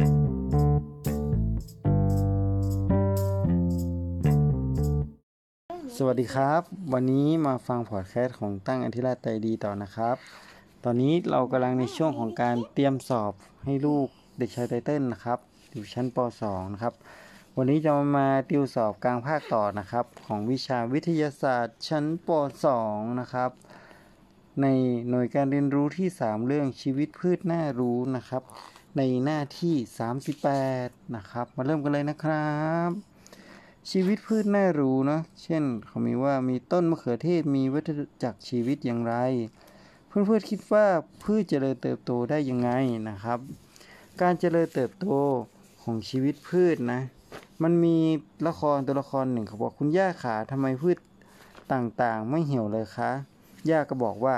สวัสดีครับ วันนี้มาฟังพอดแคสต์ของตั้งอธิราชใจดีต่อนะครับ ตอนนี้เรากำลังในช่วงของการเตรียมสอบให้ลูกเด็กชายไตเติ้ลนะครับ อยู่ชั้นป .2 นะครับ วันนี้จะมาติวสอบกลางภาคต่อนะครับ ของวิชาวิทยาศาสตร์ชั้นป .2 นะครับในหน่วยการเรียนรู้ที่ 3 เรื่องชีวิตพืชน่ารู้นะครับ ในหน้าที่ 38 นะครับ มาเริ่มกันเลยนะครับ ชีวิตพืชน่ารู้เนาะเช่นเขามีว่ามีต้นมะเขือเทศมีวัฏจักรชีวิตอย่างไร เพื่อนๆคิดว่าพืชเจริญเติบโตได้ยังไงนะครับ การเจริญเติบโตของชีวิตพืชนะ มันมีละครตัวละครหนึ่งเขาบอกคุณย่าขาทำไมพืชต่างๆ ไม่เหี่ยวเลยคะย่าก็บอกว่า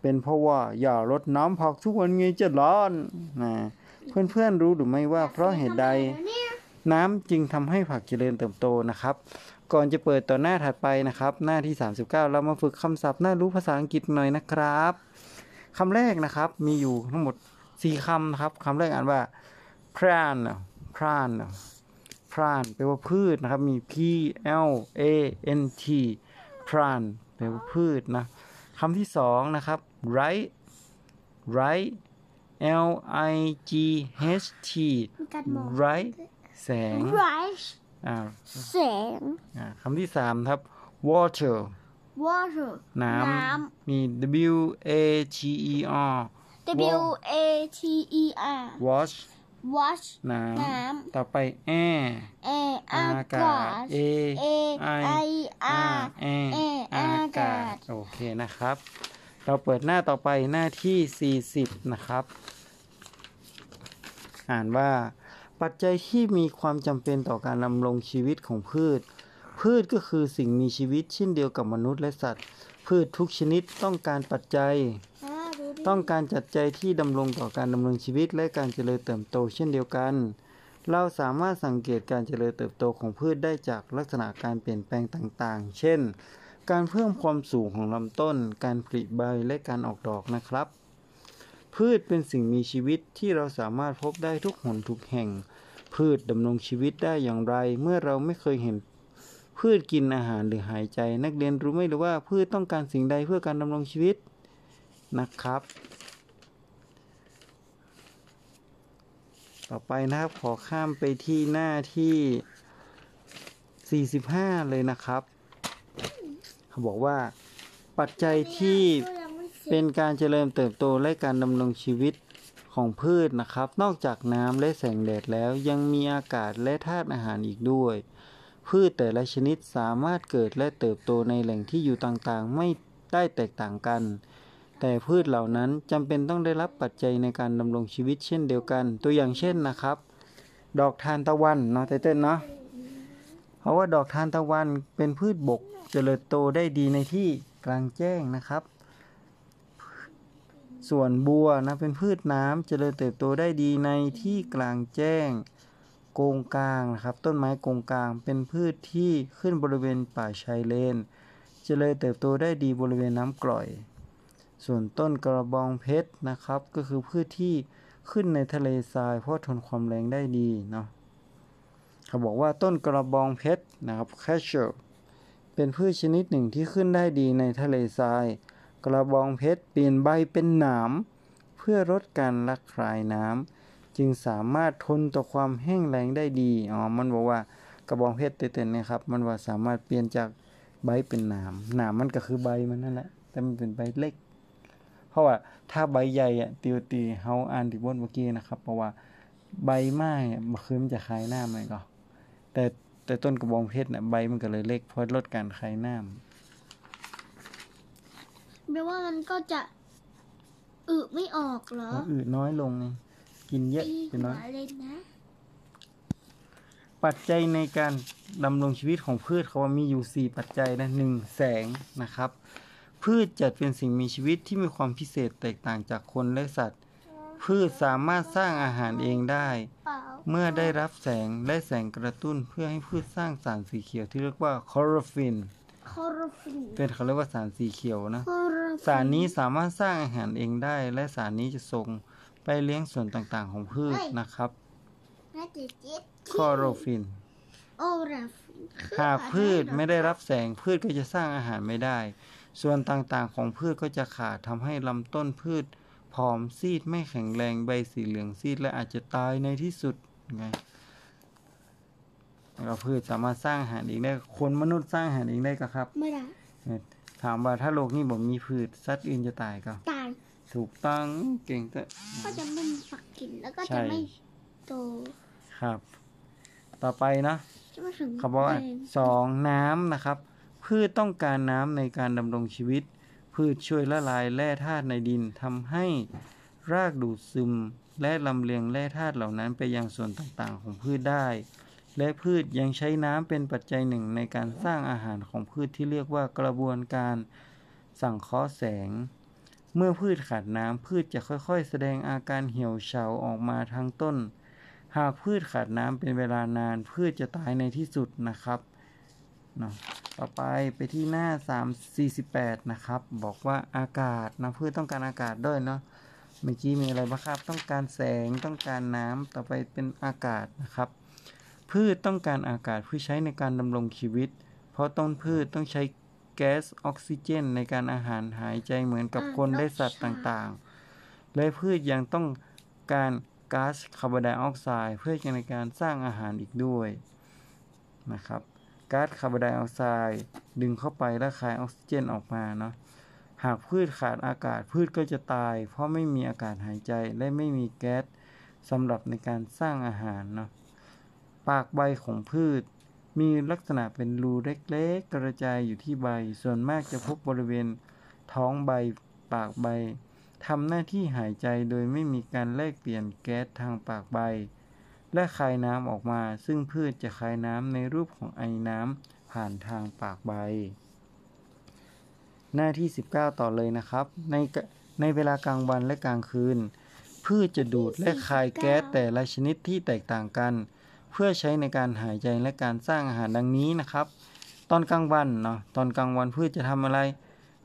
เป็นเพราะว่าอย่ารดน้ำผักทุกวันไงจะร้อนนะเพื่อนๆรู้หรือไม่ว่าเพราะเหตุใด น้ำจึงทำให้ผักเจริญเติบโตนะครับ ก่อนจะเปิดต่อหน้าถัดไปนะครับ หน้าที่ 39 เรามาฝึกคำศัพท์น่ารู้ภาษาอังกฤษหน่อยนะครับคำแรกนะครับมีอยู่ทั้งหมด 4คำนะครับคำแรกอ่านว่า plant plant plant แปลว่าพืชนะครับ มี p l a n t plant แปลว่าพืชนะคำที่สองนะครับ right right l i g h t มีการมอง right แสง bright อ่าแสงอ่าคำที่สามครับ water water น้น้ำมี w a t e r ำ W A T E R wash wash น้น้ำ ต่อไป air ำ A อาอากาาศศ a A I R air A อาอากาาศศโอเคนะครับ เราเปิดหน้าต่อไปหน้าที่ 40 นะครับ อ่านว่า ปัจจัยที่มีความจำเป็นต่อการดำรงชีวิตของพืช พืชก็คือสิ่งมีชีวิตเช่นเดียวกับมนุษย์และสัตว์ พืชทุกชนิดต้องการปัจจัย ต้องการจัดใจที่ดำรงต่อการดำรงชีวิตและการเจริญเติบโตเช่นเดียวกันเราสามารถสังเกตการเจริญเติบโตของพืชได้จากลักษณะการเปลี่ยนแปลงต่างๆ เช่น การเพิ่มความสูงของลำต้น การผลิใบและการออกดอกนะครับ พืชเป็นสิ่งมีชีวิตที่เราสามารถพบได้ทุกหนทุกแห่ง พืชดำรงชีวิตได้อย่างไร เมื่อเราไม่เคยเห็น พืชกินอาหารหรือหายใจ นักเรียนรู้ไหมหรือว่าพืชต้องการสิ่งใดเพื่อการดำรงชีวิตนะครับ ต่อไปนะครับขอข้ามไปที่หน้าที่ 45 เลยนะครับ เขาบอกว่า ปัจจัยที่เสร็จเป็นการเจริญเติบโตและการดำรงชีวิตของพืชนะครับ นอกจากน้ำและแสงแดดแล้วยังมีอากาศและธาตุอาหารอีกด้วย พืชแต่ละชนิดสามารถเกิดและเติบโตในแหล่งที่อยู่ต่างๆ ไม่ได้แตกต่างกัน แต่พืชเหล่านั้นจำเป็นต้องได้รับปัจจัยในการดำรงชีวิตเช่นเดียวกัน ตัวอย่างเช่นนะครับ ดอกทานตะวันเนาะไตเติ้ลเนาะ เพราะว่าดอกทานตะวันเป็นพืชบกเจริญโตได้ดีในที่กลางแจ้งนะครับ ส่วนบัวนะเป็นพืชน้ำเจริญเติบโตได้ดีในที่กลางแจ้งโกงกลางนะครับ ต้นไม้โกงกลางเป็นพืชที่ขึ้นบริเวณป่าชายเลนเจริญเติบโตได้ดีบริเวณน้ำกร่อย ส่วนต้นกระบองเพชรนะครับ ก็คือพืชที่ขึ้นในทะเลทรายเพราะทนความแรงได้ดีเนาะ เขาบอกว่าต้นกระบองเพชรนะครับ cashew เป็นพืชชนิดหนึ่งที่ขึ้นได้ดีในทะเลทราย กระบองเพชรเปลี่ยนใบเป็นหนามเพื่อลดการระคายน้ำจึงสามารถทนต่อความแห้งแล้งได้ดีอ๋อมันบอกว่ากระบองเพชรเต้นๆนะครับ มันว่าสามารถเปลี่ยนจากใบเป็นหนามหนามมันก็คือใบมันนั่นแหละแต่มันเป็นใบเล็ก เพราะว่าถ้าใบใหญ่อะติวตีเฮาอ่านที่บนเมื่อกี้นะครับ เพราะว่าใบไม้อะมันคือมันจะคลายหน้ำมันก็ แต่แต่ต้นกระบองเพชรน่ะใบมันก็เลยเล็กเพราะลดการคายน้ำแปลว่ามันก็จะอึไม่ออกเหรอแล้วอืดน้อยลงไงกินเยอะตีไปน้อยหัวเลยนะ ปัจจัยในการดำรงชีวิตของพืชเขาว่ามีอยู่ 4 ปัจจัยนะหนึ่งแสงนะครับ พืชจัดเป็นสิ่งมีชีวิตที่มีความพิเศษแตกต่างจากคนและสัตว์ พืชสามารถสร้างอาหารเองได้เปล่าเมื่อได้รับแสงและแสงกระตุ้นเพื่อให้พืชสร้างสารสีเขียวที่เรียกว่าคลอโรฟิลคอร์ฟินเป็นเขาเรียกว่าสารสีเขียวนะคอร์ฟิสารนี้สามารถสร้างอาหารเองได้ และสารนี้จะส่งไปเลี้ยงส่วนต่างๆของพืชนะครับน่าจะเจ็ดคลอโรฟิลโอราฟหากพืชไม่ได้รับแสงพืชก็จะสร้างอาหารไม่ได้ ส่วนต่างๆของพืชก็จะขาดทำให้ลำต้นพืชผ อมซีดไม่แข็งแรงใบสีเหลืองซีดและอาจจะตายในที่สุดไงแล้วก็พืชสามารถสร้างอาหารเองได้คนมนุษย์สร้างอาหารเองได้ก็ครับ ไม่ได้ ถามว่าถ้าโลกนี้บ่มีพืชสัตว์อื่นจะตายก็ตายถูกต้องเก่งแต่ก็จะไม่มีฝักกินแล้วก็ใช่จะไม่โตครับ ต่อไปนะจะมาถึงเขาบอกว่าแรงสองน้ำนะครับ พืชต้องการน้ำในการดำรงชีวิต พืชช่วยละลายแร่ธาตุในดินทำให้รากดูดซึมและลำเลียงแร่ธาตุเหล่านั้นไปยังส่วนต่างๆของพืชได้ และพืชยังใช้น้ำเป็นปัจจัยหนึ่งในการสร้างอาหารของพืชที่เรียกว่ากระบวนการสังเคราะห์แสง เมื่อพืชขาดน้ำพืชจะค่อยๆ แสดงอาการเหี่ยวเฉาออกมาทางต้น หากพืชขาดน้ำเป็นเวลานานพืชจะตายในที่สุดนะครับเนาะ ต่อไปไปที่หน้า 3 48 นะครับ บอกว่าอากาศนะพืชต้องการอากาศด้วยเนาะเมื่อกี้มีอะไรบ้างครับ ต้องการแสงต้องการน้ำต่อไปเป็นอากาศนะครับ พืชต้องการอากาศเพื่อใช้ในการดำรงชีวิต เพราะต้นพืชต้องใช้แก๊สออกซิเจน ในการอาหารหายใจเหมือนกับคนและสัตว์ต่างๆ และพืชยังต้องการก๊าซคาร์บอนไดออกไซด์เพื่อในการสร้างอาหารอีกด้วยนะครับ ก๊าซคาร์บอนไดออกไซด์ดึงเข้าไปและคายออกซิเจนออกมาเนาะหากพืชขาดอากาศพืชก็จะตาย เพราะไม่มีอากาศหายใจและไม่มีแก๊สสำหรับในการสร้างอาหารเนาะปากใบของพืช มีลักษณะเป็นรูเล็กๆ กระจายอยู่ที่ใบ ส่วนมากจะพบบริเวณท้องใบปากใบทำหน้าที่หายใจโดยไม่มีการแลกเปลี่ยนแก๊สทางปากใบ และคายน้ำออกมา ซึ่งพืชจะคายน้ำในรูปของไอน้ำผ่านทางปากใบ หน้าที่ 19 ต่อเลยนะครับ ในในเวลากลางวันและกลางคืน พืชจะดูดและคายแก๊สแต่ละชนิดที่แตกต่างกัน เพื่อใช้ในการหายใจและการสร้างอาหารดังนี้นะครับ ตอนกลางวันเนาะตอนกลางวันพืชจะทำอะไร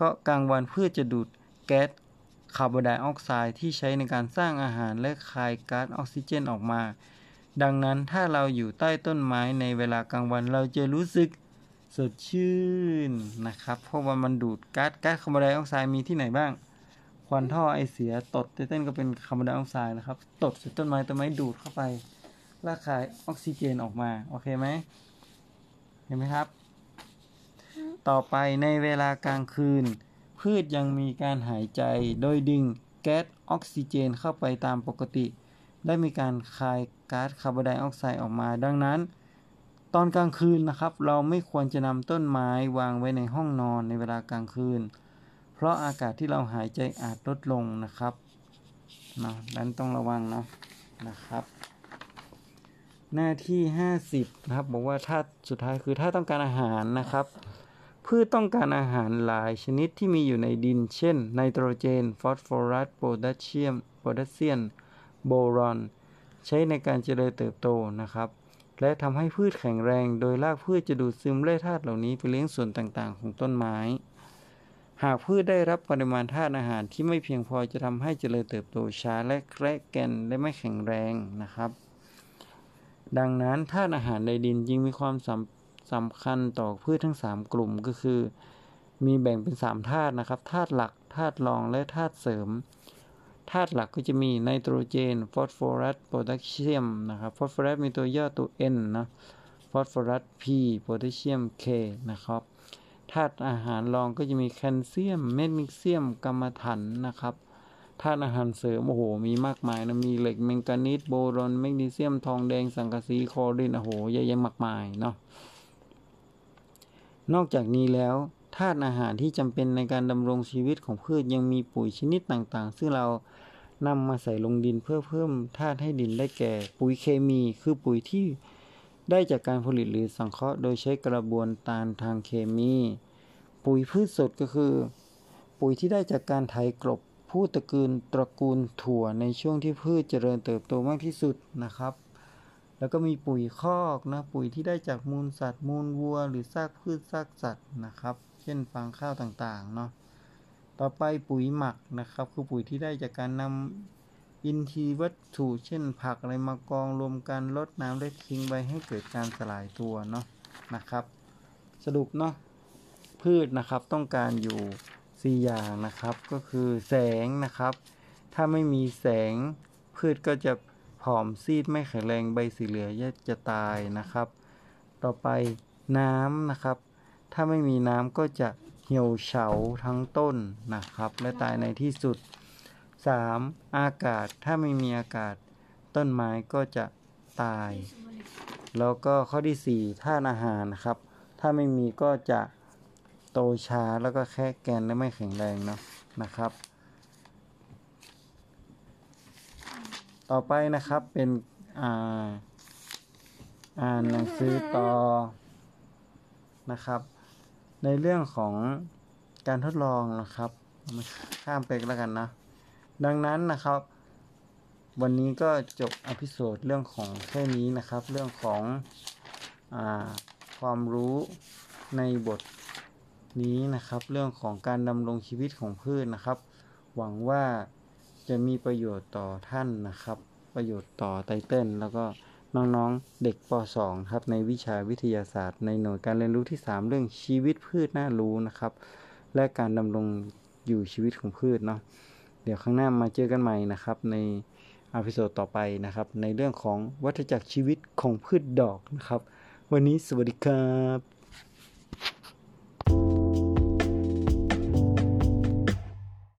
ก็กลางวันพืชจะดูดแก๊สคาร์บอนไดออกไซด์ที่ใช้ในการสร้างอาหารและคายก๊าซออกซิเจนออกมา ดังนั้นถ้าเราอยู่ใต้ต้นไม้ในเวลากลางวันเราจะรู้สึกสดชื่นนะครับ เพราะว่ามันดูดก๊าซก๊าซคาร์บอนไดออกไซด์มีที่ไหนบ้าง ควันท่อไอเสียตดไตเต้นก็เป็นคาร์บอนไดออกไซด์นะครับ ตดใส่ต้นไม้ต้นไม้ดูดเข้าไปละคายออกซิเจนออกมา โอเคไหมเห็นไหมครับ ต่อไปในเวลากลางคืน พืชยังมีการหายใจโดยดึงแก๊สออกซิเจนเข้าไปตามปกติ และมีการคายก๊าซคาร์บอนไดออกไซด์ออกมา ดังนั้น ตอนกลางคืนนะครับ เราไม่ควรจะนำต้นไม้วางไว้ในห้องนอนในเวลากลางคืน เพราะอากาศที่เราหายใจอาจลดลงนะครับนะนั้นต้องระวังเนาะนะครับ หน้าที่ 50นะครับบอกว่าถ้าสุดท้ายคือถ้าต้องการอาหารนะครับพืชต้องการอาหารหลายชนิดที่มีอยู่ในดิน เช่นไนโตรเจน ฟอสฟอรัสโพแทสเซียมโพแทสเซียม โบรอน ใช้ในการเจริญเติบโตนะครับ และทำให้พืชแข็งแรง โดยรากพืชจะดูดซึมแร่ธาตุเหล่านี้ไปเลี้ยงส่วนต่างๆ ของต้นไม้ หากพืชได้รับปริมาณธาตุอาหารที่ไม่เพียงพอจะทำให้เจริญเติบโตช้าและแกระแกนและไม่แข็งแรงนะครับ ดังนั้นธาตุอาหารในดินจึงมีความสำสำคัญต่อพืชทั้ง 3 กลุ่มก็คือ มีแบ่งเป็น 3 ธาตุนะครับธาตุหลักธาตุรองและธาตุเสริม ธาตุหลักก็จะมีไนโตรเจน ฟอสฟอรัส โพแทสเซียมนะครับ ฟอสฟอรัสมีตัวย่อตัว N นะ ฟอสฟอรัส P โพแทสเซียม K นะครับ ธาตุอาหารรองก็จะมีแคลเซียม แมกนีเซียมกัมมันถันนะครับ ธาตุอาหารเสริมโอ้โห มีมากมายนะ มีเหล็กแมงกานีสโบรอนแมกนีเซียม ทองแดง สังกะสี คลอรีนโอ้โหเยอะแยะมากมายเนาะ นอกจากนี้แล้ว ธาตุอาหารที่จำเป็นในการดำรงชีวิตของพืชยังมีปุ๋ยชนิดต่างๆ ซึ่งเรานำมาใส่ลงดินเพื่อเพิ่มธาตุให้ดินได้แก่ ปุ๋ยเคมีคือปุ๋ยที่ได้จากการผลิตหรือสังเคราะห์โดยใช้กระบวนการทางเคมี ปุ๋ยพืชสดก็คือ ปุ๋ยที่ได้จากการไถกลบพืชตระกูลตระกูลถั่วในช่วงที่พืชเจริญเติบโตมากที่สุดนะครับ แล้วก็มีปุ๋ยคอกนะปุ๋ยที่ได้จากมูลสัตว์ มูลวัว หรือซากพืชซากสัตว์นะครับ เช่นฟางข้าวต่างๆเนาะต่อไปปุ๋ยหมักนะครับ คือปุ๋ยที่ได้จากการนอินทรีย์วัตถุ เช่นผักอะไรมากองรวมกันลดน้ำและทิ้งไว้ให้เกิดการสลายตัวเนาะนะครับ สรุปเนาะพืชนะครับต้องการอยู่ 4 อย่างนะครับ ก็คือแสงนะครับ ถ้าไม่มีแสงพืชก็จะ ผอมซีดไม่แข็งแรงใบสีเหลืองจะตายนะครับ ต่อไปน้ำนะครับ ถ้าไม่มีน้ำก็จะเหี่ยวเฉาทั้งต้นนะครับ และตายในที่สุด 3. อากาศถ้าไม่มีอากาศ ต้นไม้ก็จะตาย แล้วก็ข้อที่ 4 ธาตุอาหารนะครับ ถ้าไม่มีก็จะโตช้าแล้วก็แค่แกนและไม่แข็งแรงเนาะนะครับ ต่อไปนะครับเป็นอ่าอ่านหนังสือต่อนะครับ ในเรื่องของการทดลองนะครับข้ามไปแล้วกันนะ ดังนั้นนะครับ วันนี้ก็จบอพิโซดเรื่องของแค่นี้นะครับ เรื่องของอความรู้ในบทนี้นะครับ เรื่องของการดำรงชีวิตของพืชนะครับ หวังว่า จะมีประโยชน์ต่อท่านนะครับ ประโยชน์ต่อไตเติ้ลแล้วก็น้องๆเด็กป .2 ครับในวิชาวิทยาศาสตร์ ในหน่วยการเรียนรู้ที่ 3 เรื่องชีวิตพืชน่ารู้นะครับ และการดำรงอยู่ชีวิตของพืชเนาะเดี๋ยวข้างหน้ามาเจอกันใหม่นะครับ ในอพิโซดต่อไปนะครับ ในเรื่องของวัฏจักรชีวิตของพืชดอกนะครับ วันนี้สวัสดีครับ